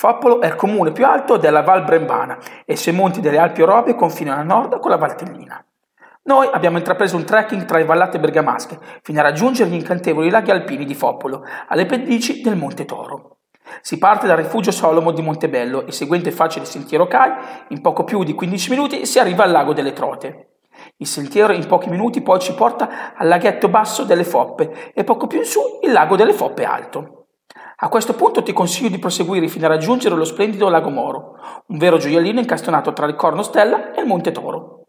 Foppolo è il comune più alto della Val Brembana e i suoi monti delle Alpi Orobe confinano a nord con la Valtellina. Noi abbiamo intrapreso un trekking tra le vallate bergamasche fino a raggiungere gli incantevoli laghi alpini di Foppolo, alle pendici del Monte Toro. Si parte dal rifugio Solomo di Montebello e seguendo il facile sentiero Cai, in poco più di 15 minuti si arriva al lago delle Trote. Il sentiero in pochi minuti poi ci porta al laghetto basso delle Foppe e poco più in su il lago delle Foppe alto. A questo punto ti consiglio di proseguire fino a raggiungere lo splendido lago Moro, un vero gioiellino incastonato tra il Corno Stella e il Monte Toro.